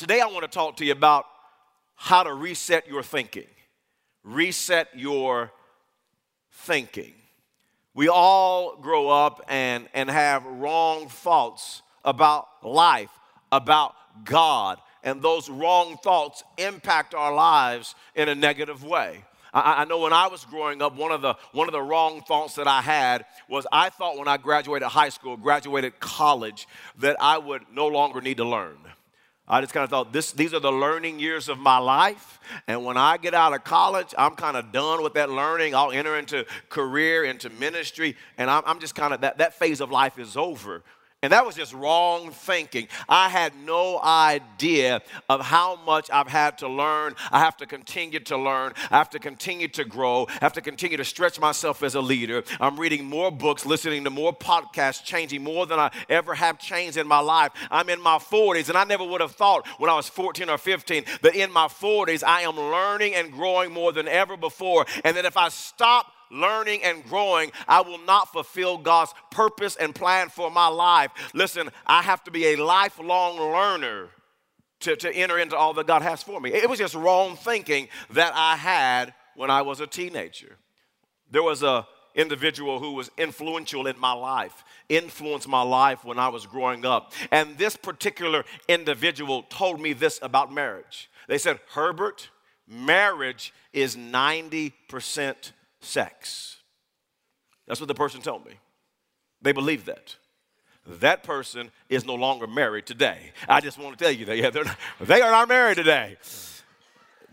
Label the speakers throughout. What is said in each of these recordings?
Speaker 1: Today, I want to talk to you about how to reset your thinking. Reset your thinking. We all grow up and, and have wrong thoughts about life, about God, and those wrong thoughts impact our lives in a negative way. I, I, know when I was growing up, one of, the, one of the wrong thoughts that I had was I thought when I graduated high school, graduated college, that I would no longer need to learn. I just kind of thought this, these are the learning years of my life. And when I get out of college, I'm kind of done with that learning. I'll enter into career, into ministry, and I'm, I'm just kind of, that, that phase of life is over. And that was just wrong thinking. I had no idea of how much I've had to learn. I have to continue to learn. I have to continue to grow. I have to continue to stretch myself as a leader. I'm reading more books, listening to more podcasts, changing more than I ever have changed in my life. I'm in my 40s, and I never would have thought when I was 14 or 15 that in my 40s I am learning and growing more than ever before. And that if I stop learning and growing, I will not fulfill God's purpose and plan for my life. Listen, I have to be a lifelong learner to, to enter into all that God has for me. It was just wrong thinking that I had when I was a teenager. There was a individual who was influential in my life, influenced my life when I was growing up. And this particular individual told me this about marriage. They said, Herbert, marriage is 90% sex. That's what the person told me. They believe that. That person is no longer married today. I just want to tell you that. Yeah, they're not, they are not married today.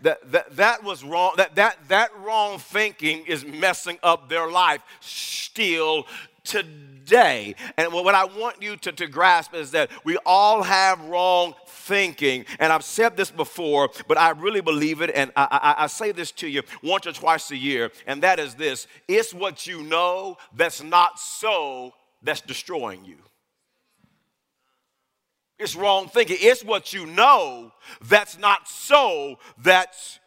Speaker 1: That, that, that was wrong. That, that, that wrong thinking is messing up their life still today. And what I want you to, to grasp is that we all have wrong thinking. And I've said this before, but I really believe it. And I, I, I say this to you once or twice a year, and that is this it's what you know that's not so that's destroying you. It's wrong thinking. It's what you know that's not so that's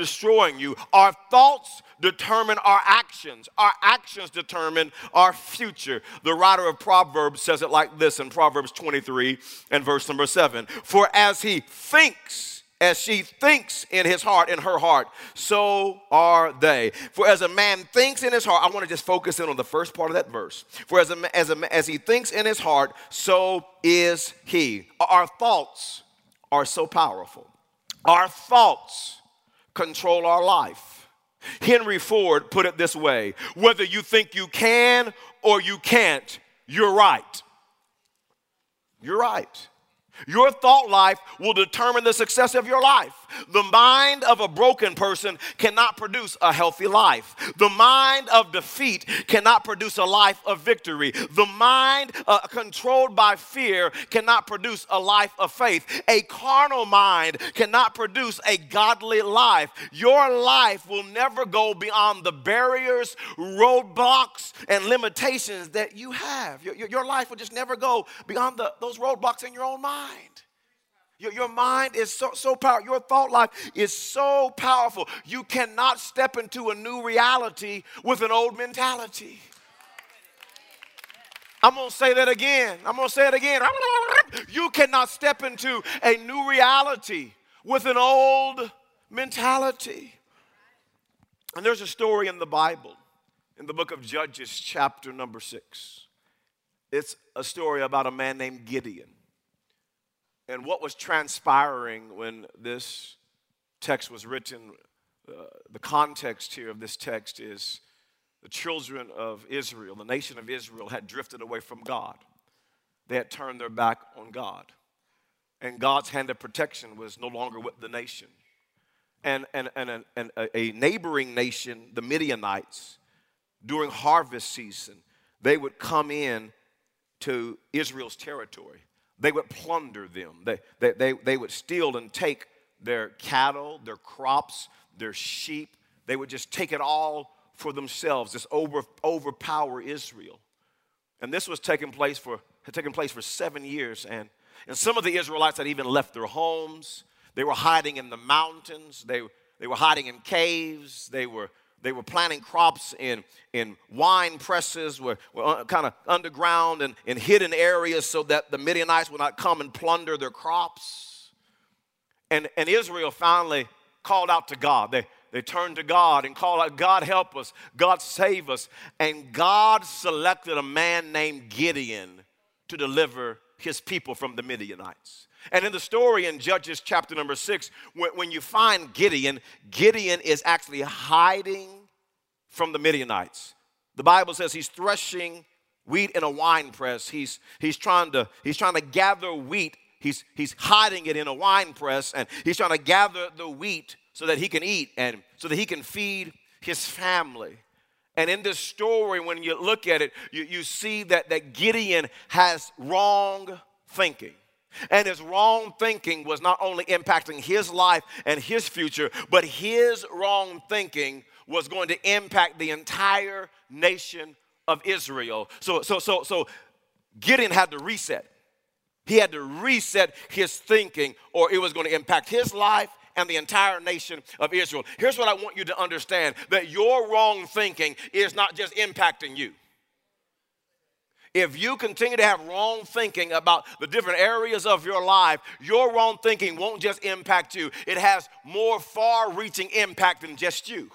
Speaker 1: destroying you. Our thoughts determine our actions. Our actions determine our future. The writer of Proverbs says it like this in Proverbs 23 and verse number 7 For as he thinks, as she thinks in his heart, in her heart, so are they. For as a man thinks in his heart, I want to just focus in on the first part of that verse. For as, a, as, a, as he thinks in his heart, so is he. Our thoughts are so powerful. Our thoughts control our life. Henry Ford put it this way whether you think you can or you can't, you're right. You're right. Your thought life will determine the success of your life. The mind of a broken person cannot produce a healthy life. The mind of defeat cannot produce a life of victory. The mind uh, controlled by fear cannot produce a life of faith. A carnal mind cannot produce a godly life. Your life will never go beyond the barriers, roadblocks, and limitations that you have. Your, your life will just never go beyond the, those roadblocks in your own mind. Your, your mind is so, so powerful. Your thought life is so powerful. You cannot step into a new reality with an old mentality. I'm going to say that again. I'm going to say it again. You cannot step into a new reality with an old mentality. And there's a story in the Bible, in the book of Judges, chapter number six. It's a story about a man named Gideon. And what was transpiring when this text was written, uh, the context here of this text is the children of Israel, the nation of Israel, had drifted away from God. They had turned their back on God. And God's hand of protection was no longer with the nation. And, and, and, and a neighboring nation, the Midianites, during harvest season, they would come in to Israel's territory they would plunder them. They, they, they, they would steal and take their cattle, their crops, their sheep. They would just take it all for themselves, just over, overpower Israel. And this was taking place for, had taken place for seven years. And, and some of the Israelites had even left their homes. They were hiding in the mountains. They, they were hiding in caves. They were they were planting crops in, in wine presses, were, were uh, kind of underground and in hidden areas so that the Midianites would not come and plunder their crops. And, and Israel finally called out to God. They, they turned to God and called out, God help us, God save us. And God selected a man named Gideon to deliver his people from the Midianites. And in the story in Judges chapter number six, when, when you find Gideon, Gideon is actually hiding from the Midianites. The Bible says he's threshing wheat in a wine press. He's, he's, trying, to, he's trying to gather wheat. He's, he's hiding it in a wine press and he's trying to gather the wheat so that he can eat and so that he can feed his family. And in this story, when you look at it, you, you see that, that Gideon has wrong thinking. And his wrong thinking was not only impacting his life and his future, but his wrong thinking was going to impact the entire nation of Israel. So, so, so, so Gideon had to reset. He had to reset his thinking, or it was going to impact his life and the entire nation of Israel. Here's what I want you to understand that your wrong thinking is not just impacting you. If you continue to have wrong thinking about the different areas of your life, your wrong thinking won't just impact you, it has more far reaching impact than just you.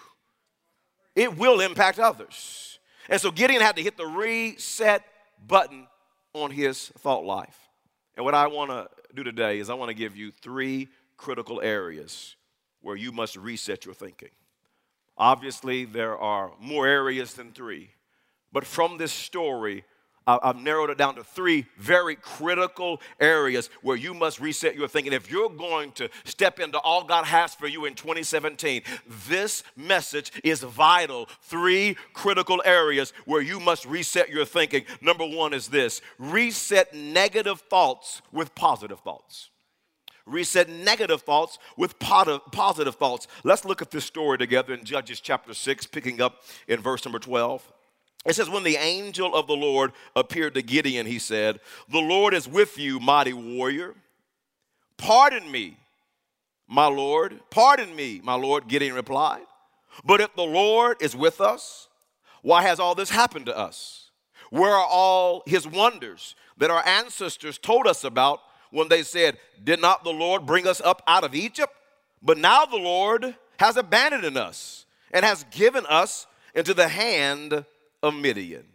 Speaker 1: It will impact others. And so Gideon had to hit the reset button on his thought life. And what I want to do today is I want to give you three critical areas where you must reset your thinking. Obviously, there are more areas than three, but from this story, I've narrowed it down to three very critical areas where you must reset your thinking. If you're going to step into all God has for you in 2017, this message is vital. Three critical areas where you must reset your thinking. Number one is this reset negative thoughts with positive thoughts reset negative thoughts with positive thoughts. Let's look at this story together in Judges chapter 6, picking up in verse number 12. It says, When the angel of the Lord appeared to Gideon, he said, The Lord is with you, mighty warrior. Pardon me, my Lord. Pardon me, my Lord, Gideon replied. But if the Lord is with us, why has all this happened to us? Where are all his wonders that our ancestors told us about when they said, Did not the Lord bring us up out of Egypt? But now the Lord has abandoned us and has given us into the hand of Midian.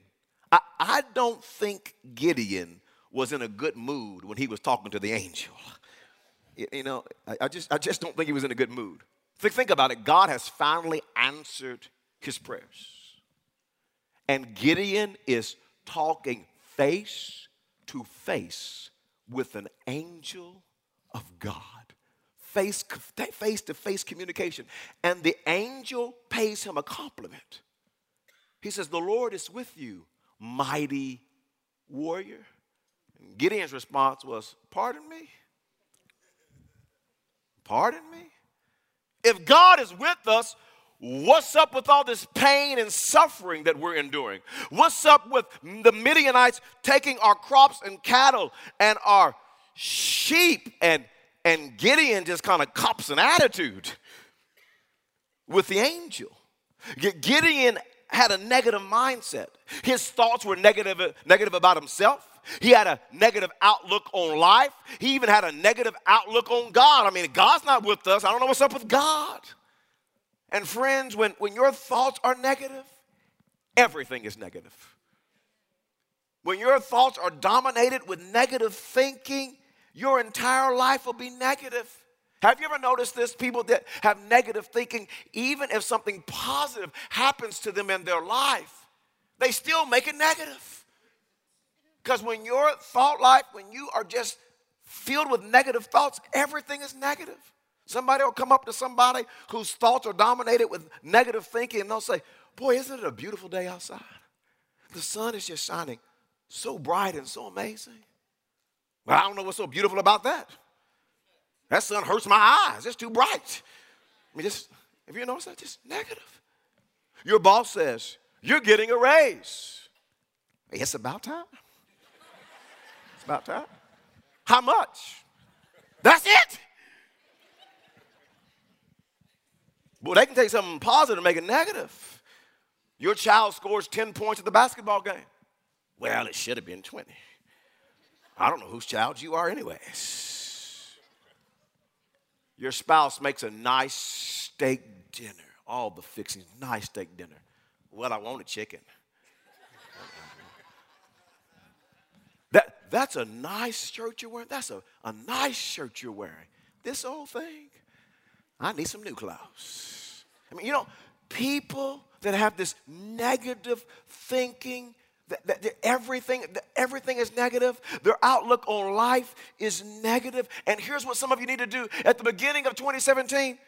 Speaker 1: I, I don't think Gideon was in a good mood when he was talking to the angel. You, know, I, I, just, I just don't think he was in a good mood. Think, think about it. God has finally answered his prayers. And Gideon is talking face to face with an angel of God. Face, face to face communication. And the angel pays him a compliment. He says, The Lord is with you, mighty warrior. And Gideon's response was, Pardon me? Pardon me? If God is with us, What's up with all this pain and suffering that we're enduring? What's up with the Midianites taking our crops and cattle and our sheep and and Gideon just kind of cops an attitude with the angel. Gideon had a negative mindset. His thoughts were negative, negative about himself. He had a negative outlook on life. He even had a negative outlook on God. I mean, God's not with us. I don't know what's up with God. And friends, when, when your thoughts are negative, everything is negative. When your thoughts are dominated with negative thinking, your entire life will be negative. Have you ever noticed this? People that have negative thinking, even if something positive happens to them in their life, they still make it negative. Because when your thought life, when you are just filled with negative thoughts, everything is negative. Somebody will come up to somebody whose thoughts are dominated with negative thinking and they'll say, Boy, isn't it a beautiful day outside? The sun is just shining so bright and so amazing. But I don't know what's so beautiful about that. That sun hurts my eyes. It's too bright. I mean, just, if you notice that, just negative. Your boss says, You're getting a raise. It's about time. It's about time. How much? That's it. Well, they can take something positive and make it negative. Your child scores 10 points at the basketball game. Well, it should have been 20. I don't know whose child you are, anyways. Your spouse makes a nice steak dinner, all the fixings, nice steak dinner. Well, I want a chicken. that, that's a nice shirt you're wearing. That's a, a nice shirt you're wearing. This old thing, I need some new clothes. I mean, you know, people that have this negative thinking, everything, everything is negative, their outlook on life is negative. And here's what some of you need to do at the beginning of 2017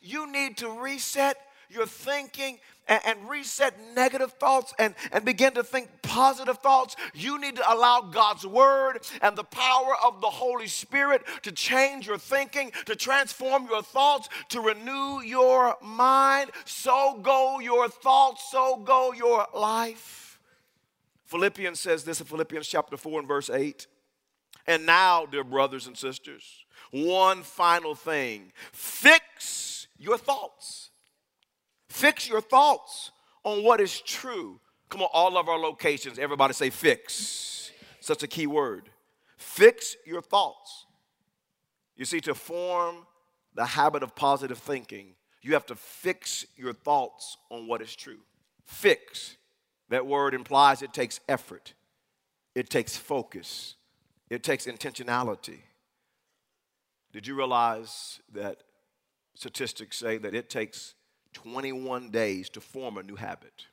Speaker 1: you need to reset your thinking and, and, reset negative thoughts and, and begin to think positive thoughts, you need to allow God's word and the power of the Holy Spirit to change your thinking, to transform your thoughts, to renew your mind. So go your thoughts, so go your life. Philippians says this in Philippians chapter 4 and verse 8. And now, dear brothers and sisters, one final thing fix your thoughts Fix your thoughts on what is true. Come on, all of our locations, everybody say fix. Such a key word. Fix your thoughts. You see, to form the habit of positive thinking, you have to fix your thoughts on what is true. Fix. That word implies it takes effort, it takes focus, it takes intentionality. Did you realize that statistics say that it takes 21 days to form a new habit.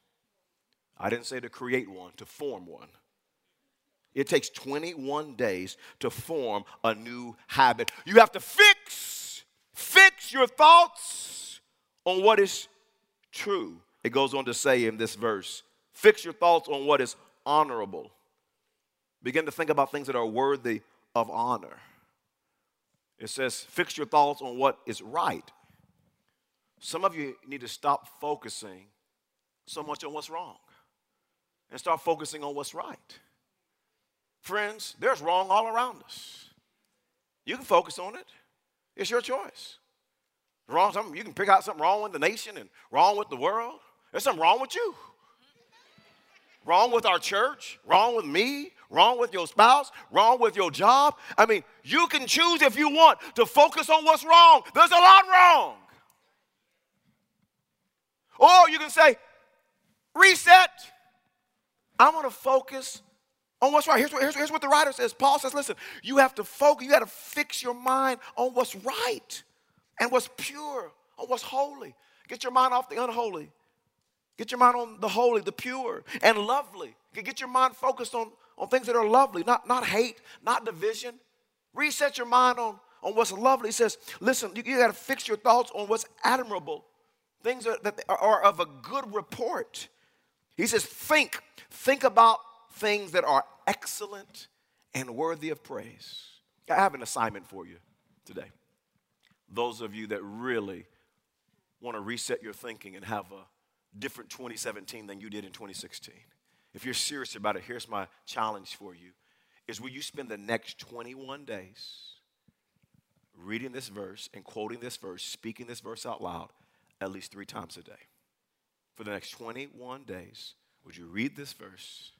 Speaker 1: I didn't say to create one, to form one. It takes 21 days to form a new habit. You have to fix, fix your thoughts on what is true. It goes on to say in this verse fix your thoughts on what is honorable. Begin to think about things that are worthy of honor. It says, fix your thoughts on what is right. Some of you need to stop focusing so much on what's wrong and start focusing on what's right. Friends, there's wrong all around us. You can focus on it. It's your choice. Wrong something, you can pick out something wrong with the nation and wrong with the world. There's something wrong with you. Wrong with our church, wrong with me, wrong with your spouse, wrong with your job. I mean, you can choose if you want to focus on what's wrong. There's a lot wrong. Or you can say, reset. I'm going to focus on what's right. Here's what, here's, here's what the writer says. Paul says, listen, you have to focus, you got to fix your mind on what's right and what's pure, on what's holy. Get your mind off the unholy. Get your mind on the holy, the pure, and lovely. Get your mind focused on, on things that are lovely, not, not hate, not division. Reset your mind on, on what's lovely. He says, listen, you, you got to fix your thoughts on what's admirable things that are of a good report. He says, think, think about things that are excellent and worthy of praise. I have an assignment for you today. Those of you that really want to reset your thinking and have a different 2017 than you did in 2016. If you're serious about it, here's my challenge for you is will you spend the next 21 days reading this verse and quoting this verse, speaking this verse out loud at least three times a day. For the next 21 days, would you read this verse,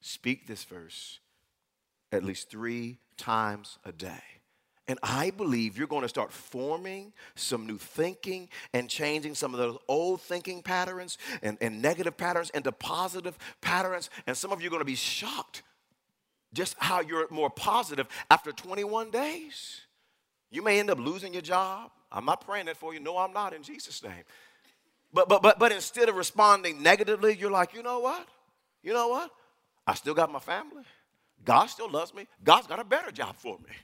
Speaker 1: speak this verse at least three times a day? And I believe you're going to start forming some new thinking and changing some of those old thinking patterns and, and negative patterns into positive patterns. And some of you are going to be shocked just how you're more positive after 21 days. You may end up losing your job. I'm not praying that for you. No, I'm not in Jesus' name. But but but but instead of responding negatively, you're like, you know what? You know what? I still got my family. God still loves me. God's got a better job for me.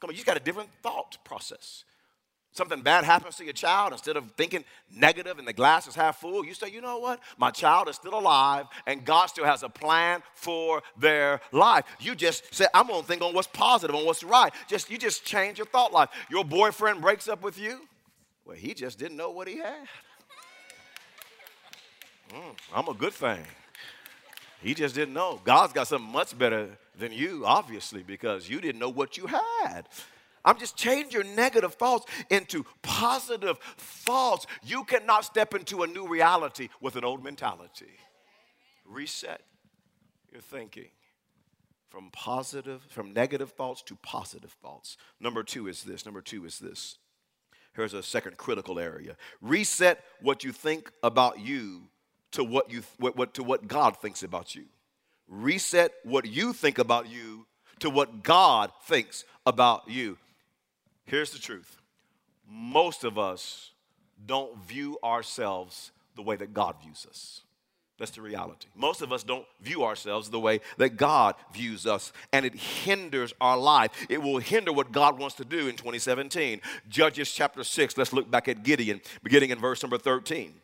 Speaker 1: Come on, you got a different thought process something bad happens to your child, instead of thinking negative and the glass is half full, you say, you know what? My child is still alive and God still has a plan for their life. You just say, I'm gonna think on what's positive, on what's right. Just you just change your thought life. Your boyfriend breaks up with you. Well, he just didn't know what he had. Mm, I'm a good thing. He just didn't know. God's got something much better than you, obviously, because you didn't know what you had. I'm just changing your negative thoughts into positive thoughts. You cannot step into a new reality with an old mentality. Reset your thinking from positive, from negative thoughts to positive thoughts. Number two is this. Number two is this. Here's a second critical area. Reset what you think about you to what you what, what to what God thinks about you. Reset what you think about you to what God thinks about you. Here's the truth. Most of us don't view ourselves the way that God views us. That's the reality. Most of us don't view ourselves the way that God views us, and it hinders our life. It will hinder what God wants to do in 2017. Judges chapter 6, let's look back at Gideon, beginning in verse number 13.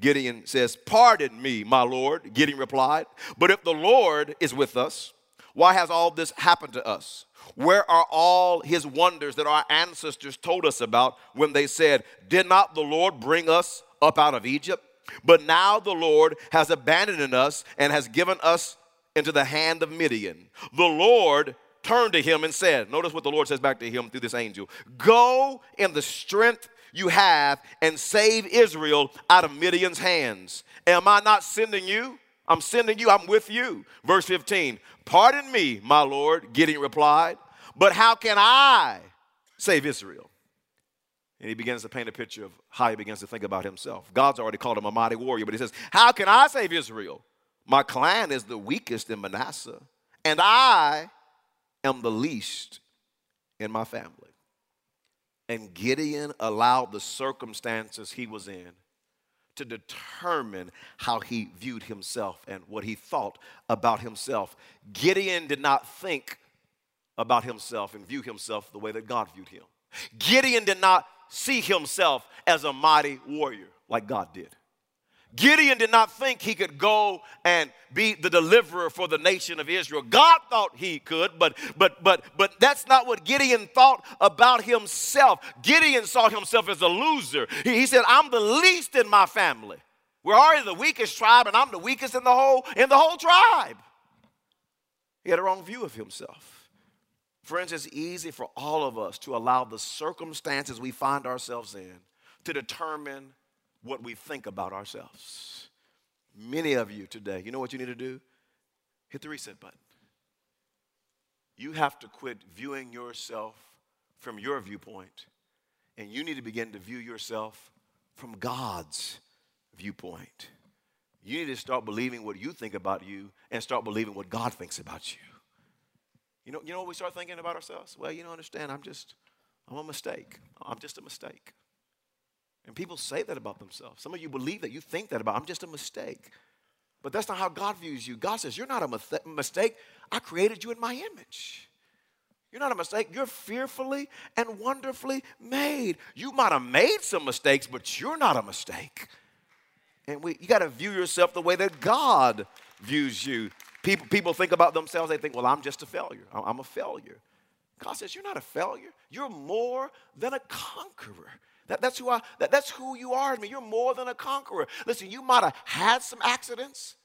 Speaker 1: Gideon says, Pardon me, my Lord. Gideon replied, But if the Lord is with us, why has all this happened to us? Where are all his wonders that our ancestors told us about when they said, Did not the Lord bring us up out of Egypt? But now the Lord has abandoned us and has given us into the hand of Midian. The Lord turned to him and said, Notice what the Lord says back to him through this angel Go in the strength you have and save Israel out of Midian's hands. Am I not sending you? I'm sending you, I'm with you. Verse 15 Pardon me, my Lord, Gideon replied, but how can I save Israel? And he begins to paint a picture of how he begins to think about himself. God's already called him a mighty warrior, but he says, How can I save Israel? My clan is the weakest in Manasseh, and I am the least in my family. And Gideon allowed the circumstances he was in to determine how he viewed himself and what he thought about himself. Gideon did not think about himself and view himself the way that God viewed him. Gideon did not see himself as a mighty warrior like God did. Gideon did not think he could go and be the deliverer for the nation of Israel. God thought he could, but but but but that's not what Gideon thought about himself. Gideon saw himself as a loser. He, he said, "I'm the least in my family. We're already the weakest tribe, and I'm the weakest in the whole in the whole tribe." He had a wrong view of himself. Friends, it's easy for all of us to allow the circumstances we find ourselves in to determine what we think about ourselves. Many of you today, you know what you need to do? Hit the reset button. You have to quit viewing yourself from your viewpoint, and you need to begin to view yourself from God's viewpoint. You need to start believing what you think about you and start believing what God thinks about you. You know, you know what we start thinking about ourselves? Well, you don't understand. I'm just, I'm a mistake. I'm just a mistake. And people say that about themselves. Some of you believe that. You think that about, I'm just a mistake. But that's not how God views you. God says, You're not a mistake. I created you in my image. You're not a mistake. You're fearfully and wonderfully made. You might have made some mistakes, but you're not a mistake. And we, you got to view yourself the way that God views you. People, people think about themselves, they think, well, I'm just a failure. I'm a failure. God says, You're not a failure. You're more than a conqueror. That, that's, who I, that, that's who you are to me. You're more than a conqueror. Listen, you might have had some accidents,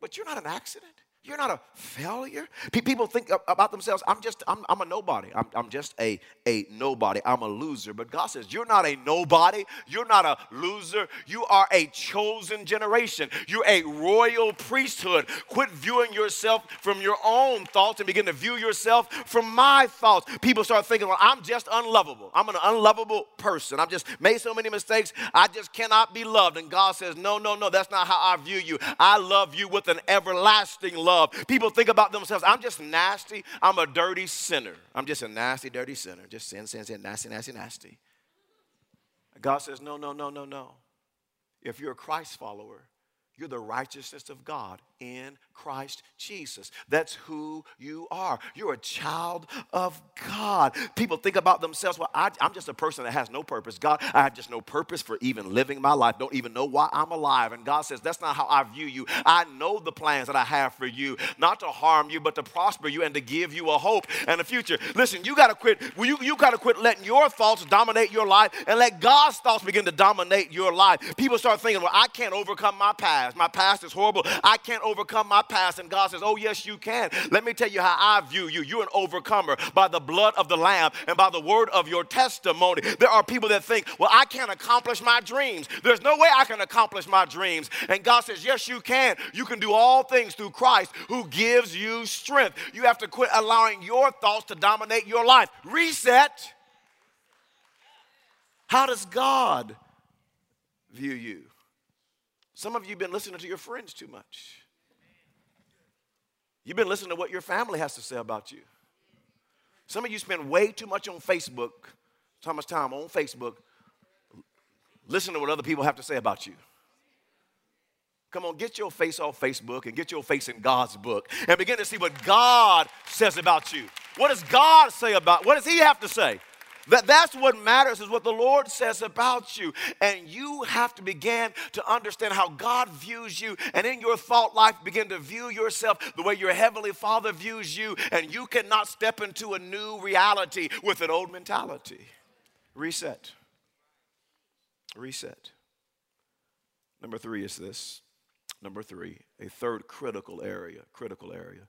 Speaker 1: but you're not an accident. You're not a failure. People think about themselves, I'm just, I'm, I'm a nobody. I'm, I'm just a, a nobody. I'm a loser. But God says, You're not a nobody. You're not a loser. You are a chosen generation. You're a royal priesthood. Quit viewing yourself from your own thoughts and begin to view yourself from my thoughts. People start thinking, Well, I'm just unlovable. I'm an unlovable person. I've just made so many mistakes. I just cannot be loved. And God says, No, no, no, that's not how I view you. I love you with an everlasting love love. People think about themselves, I'm just nasty. I'm a dirty sinner. I'm just a nasty, dirty sinner. Just sin, sin, sin, nasty, nasty, nasty. God says, no, no, no, no, no. If you're a Christ follower, you're the righteousness of God in Christ Jesus. That's who you are. You're a child of God. People think about themselves, well, I, am just a person that has no purpose. God, I have just no purpose for even living my life. Don't even know why I'm alive. And God says, that's not how I view you. I know the plans that I have for you, not to harm you, but to prosper you and to give you a hope and a future. Listen, you got to quit. Well, you, you got to quit letting your thoughts dominate your life and let God's thoughts begin to dominate your life. People start thinking, well, I can't overcome my past. My past is horrible. I can't overcome my past. And God says, Oh, yes, you can. Let me tell you how I view you. You're an overcomer by the blood of the Lamb and by the word of your testimony. There are people that think, Well, I can't accomplish my dreams. There's no way I can accomplish my dreams. And God says, Yes, you can. You can do all things through Christ who gives you strength. You have to quit allowing your thoughts to dominate your life. Reset. How does God view you? Some of you have been listening to your friends too much. You've been listening to what your family has to say about you. Some of you spend way too much on Facebook, too much time on Facebook, listening to what other people have to say about you. Come on, get your face off Facebook and get your face in God's book and begin to see what God says about you. What does God say about? What does He have to say? That, that's what matters is what the Lord says about you. And you have to begin to understand how God views you. And in your thought life, begin to view yourself the way your Heavenly Father views you. And you cannot step into a new reality with an old mentality. Reset. Reset. Number three is this. Number three, a third critical area, critical area,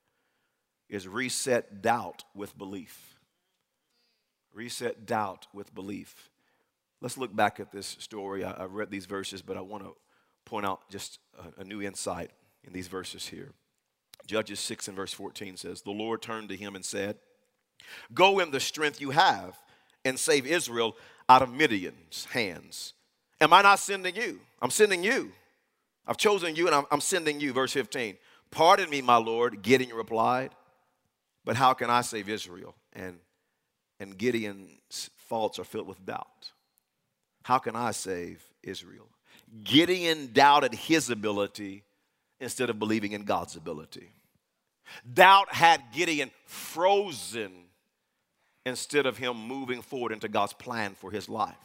Speaker 1: is reset doubt with belief. Reset doubt with belief. Let's look back at this story. I, have read these verses, but I want to point out just a, a new insight in these verses here. Judges 6 and verse 14 says, The Lord turned to him and said, Go in the strength you have and save Israel out of Midian's hands. Am I not sending you? I'm sending you. I've chosen you and I'm, I'm sending you. Verse 15. Pardon me, my Lord, Gideon replied, but how can I save Israel? And and Gideon's faults are filled with doubt. How can I save Israel? Gideon doubted his ability instead of believing in God's ability. Doubt had Gideon frozen instead of him moving forward into God's plan for his life.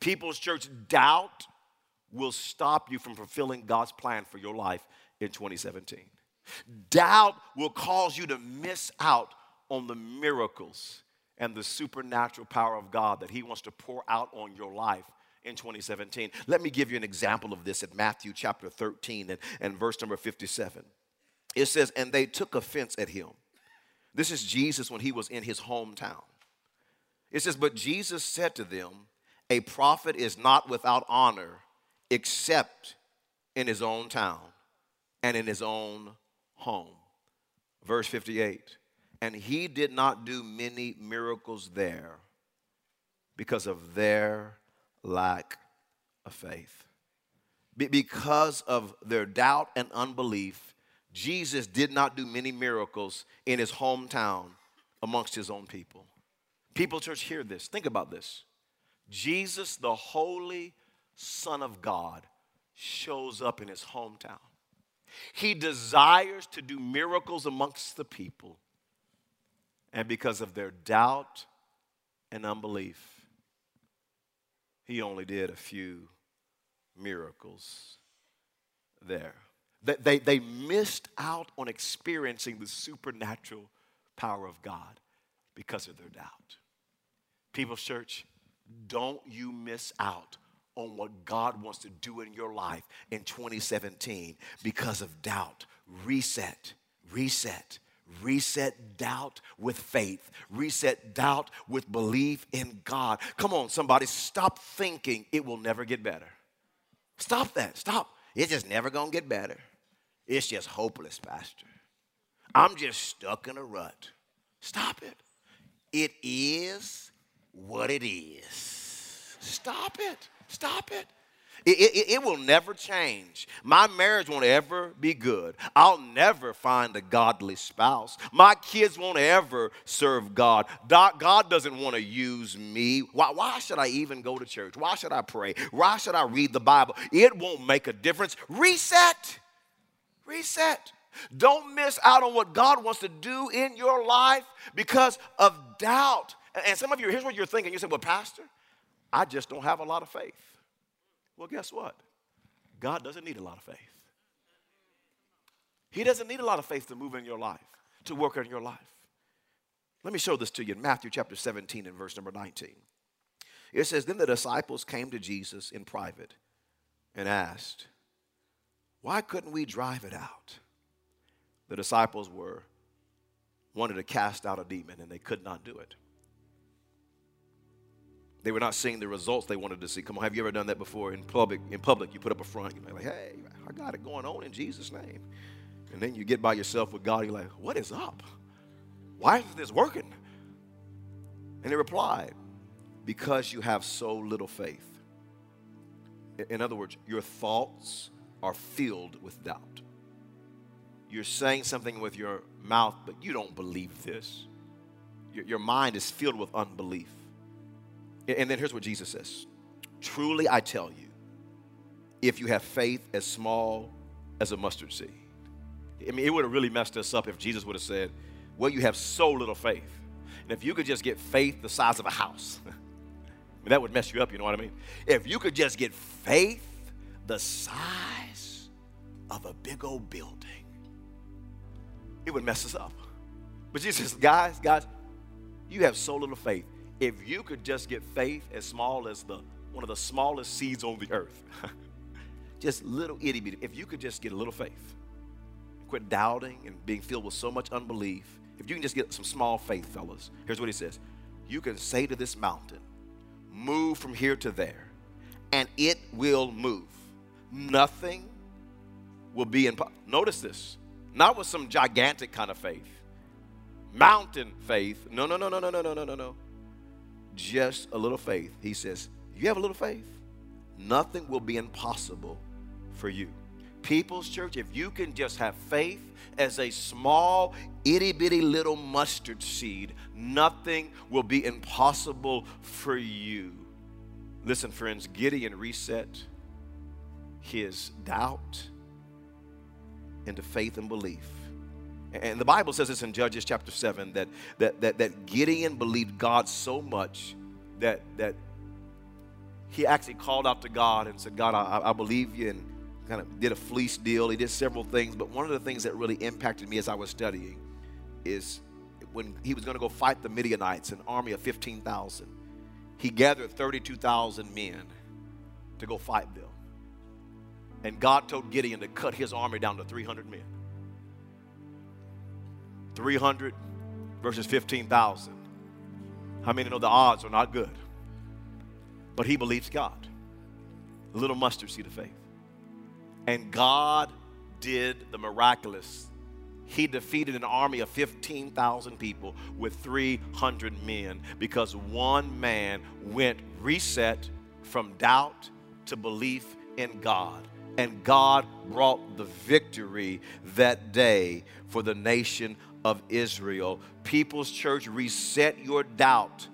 Speaker 1: People's church, doubt will stop you from fulfilling God's plan for your life in 2017. Doubt will cause you to miss out on the miracles and the supernatural power of God that He wants to pour out on your life in 2017. Let me give you an example of this at Matthew chapter 13 and, and verse number 57. It says, And they took offense at him. This is Jesus when he was in his hometown. It says, But Jesus said to them, A prophet is not without honor except in his own town and in his own home. Verse 58 and he did not do many miracles there because of their lack of faith. Because of their doubt and unbelief, Jesus did not do many miracles in his hometown amongst his own people. People, church, hear this. Think about this. Jesus, the holy Son of God, shows up in his hometown. He desires to do miracles amongst the people and because of their doubt and unbelief, he only did a few miracles there. They, they, they missed out on experiencing the supernatural power of God because of their doubt. People's Church, don't you miss out on what God wants to do in your life in 2017 because of doubt. Reset, reset, Reset doubt with faith. Reset doubt with belief in God. Come on, somebody, stop thinking it will never get better. Stop that. Stop. It's just never going to get better. It's just hopeless, Pastor. I'm just stuck in a rut. Stop it. It is what it is. Stop it. Stop it. It, it, it, will never change. My marriage won't ever be good. I'll never find a godly spouse. My kids won't ever serve God. God doesn't want to use me. Why, why should I even go to church? Why should I pray? Why should I read the Bible? It won't make a difference. Reset. Reset. Don't miss out on what God wants to do in your life because of doubt. And some of you, here's what you're thinking. You say, Well, Pastor, I just don't have a lot of faith. Well, guess what? God doesn't need a lot of faith. He doesn't need a lot of faith to move in your life, to work in your life. Let me show this to you in Matthew chapter 17 and verse number 19. It says, Then the disciples came to Jesus in private and asked, Why couldn't we drive it out? The disciples were wanted to cast out a demon and they could not do it. They were not seeing the results they wanted to see. Come on, have you ever done that before in public? In public, you put up a front, you're like, hey, I got it going on in Jesus' name. And then you get by yourself with God, you're like, what is up? Why isn't this working? And he replied, because you have so little faith. In other words, your thoughts are filled with doubt. You're saying something with your mouth, but you don't believe this. Your, your mind is filled with unbelief. And then here's what Jesus says Truly I tell you, if you have faith as small as a mustard seed. I mean, it would have really messed us up if Jesus would have said, Well, you have so little faith. And if you could just get faith the size of a house, I mean, that would mess you up, you know what I mean? If you could just get faith the size of a big old building, it would mess us up. But Jesus says, guys, guys, you have so little faith. If you could just get faith as small as the one of the smallest seeds on the earth, just little itty bitty, if you could just get a little faith, quit doubting and being filled with so much unbelief, if you can just get some small faith, fellas, here's what he says. You can say to this mountain, move from here to there, and it will move. Nothing will be impossible. Notice this, not with some gigantic kind of faith, mountain faith. No, no, no, no, no, no, no, no, no, no. Just a little faith. He says, You have a little faith, nothing will be impossible for you. People's church, if you can just have faith as a small, itty bitty little mustard seed, nothing will be impossible for you. Listen, friends, Gideon reset his doubt into faith and belief. And the Bible says this in Judges chapter 7 that, that, that, that Gideon believed God so much that, that he actually called out to God and said, God, I, I believe you. And kind of did a fleece deal. He did several things, but one of the things that really impacted me as I was studying is when he was going to go fight the Midianites, an army of 15,000. He gathered 32,000 men to go fight them. And God told Gideon to cut his army down to 300 men. 300 versus 15,000. How many know the odds are not good? But he believes God. A little mustard seed of faith. And God did the miraculous. He defeated an army of 15,000 people with 300 men because one man went reset from doubt to belief in God. And God brought the victory that day for the nation of Israel. People's Church, reset your doubt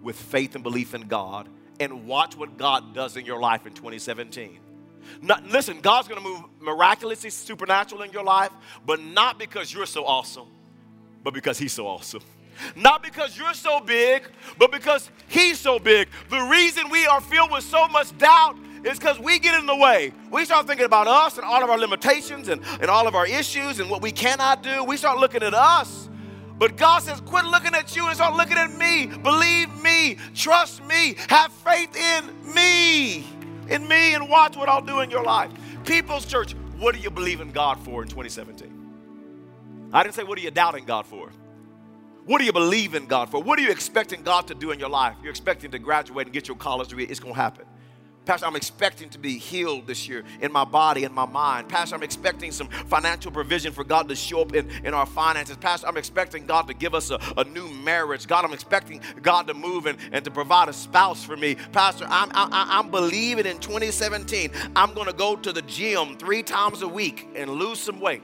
Speaker 1: with faith and belief in God and watch what God does in your life in 2017. Not, listen, God's to move miraculously, supernatural in your life, but not because you're so awesome, but because He's so awesome. Not because you're so big, but because He's so big. The reason we are filled with so much doubt is because we get in the way. We start thinking about us and all of our limitations and, and all of our issues and what we cannot do. We start looking at us. But God says, quit looking at you and start looking at me. Believe me. Trust me. Have faith in me in me and watch what I'll do in your life. People's Church, what do you believe in God for in 2017? I didn't say, what are you doubting God for? What do you believe in God for? What are you expecting God to do in your life? You're expecting to graduate and get your college degree. It's going to happen. Pastor, I'm expecting to be healed this year in my body and my mind. Pastor, I'm expecting some financial provision for God to show up in, in our finances. Pastor, I'm expecting God to give us a, a new marriage. God, I'm expecting God to move and, and to provide a spouse for me. Pastor, I'm, I, I'm believing in 2017, I'm going to go to the gym three times a week and lose some weight.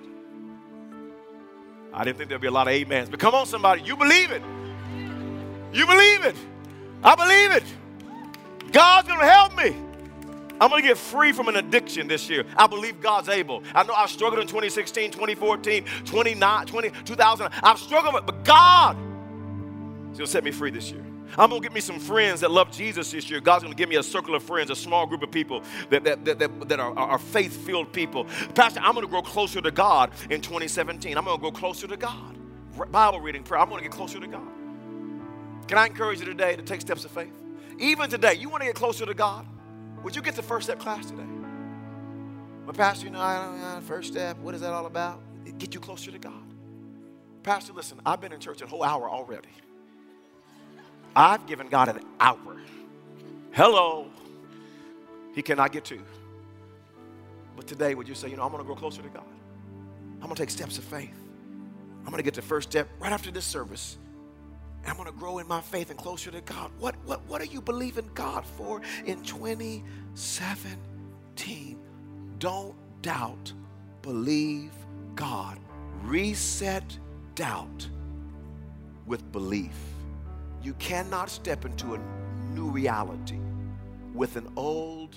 Speaker 1: I didn't think there'd be a lot of amens, but come on, somebody, you believe it. You believe it. I believe it. God's going to help me. I'm going to get free from an addiction this year. I believe God's able. I know I struggled in 2016, 2014, 29, 20, 2000. I've struggled, but God is going to set me free this year. I'm going to get me some friends that love Jesus this year. God's going to give me a circle of friends, a small group of people that, that, that, that, that are, are faith filled people. Pastor, I'm going to grow closer to God in 2017. I'm going to grow closer to God. Bible reading, prayer. I'm going to get closer to God. Can I encourage you today to take steps of faith? Even today, you want to get closer to God? Would you get the first step class today? But Pastor, you know, I don't know, first step, what is that all about? It get you closer to God. Pastor, listen, I've been in church a whole hour already. I've given God an hour. Hello. He cannot get to. But today, would you say, you know, I'm going to grow closer to God? I'm going to take steps of faith. I'm going to get the first step right after this service. I'm going to grow in my faith and closer to God. What, what, what are you believing God for in 2017? Don't doubt, believe God. Reset doubt with belief. You cannot step into a new reality with an old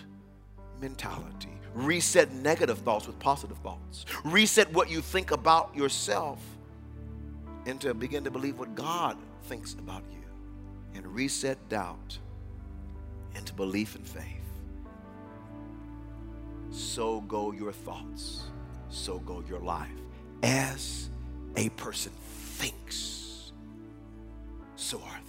Speaker 1: mentality. Reset negative thoughts with positive thoughts. Reset what you think about yourself and to begin to believe what God thinks about you. And reset doubt into belief and faith. So go your thoughts, so go your life. As a person thinks, so are.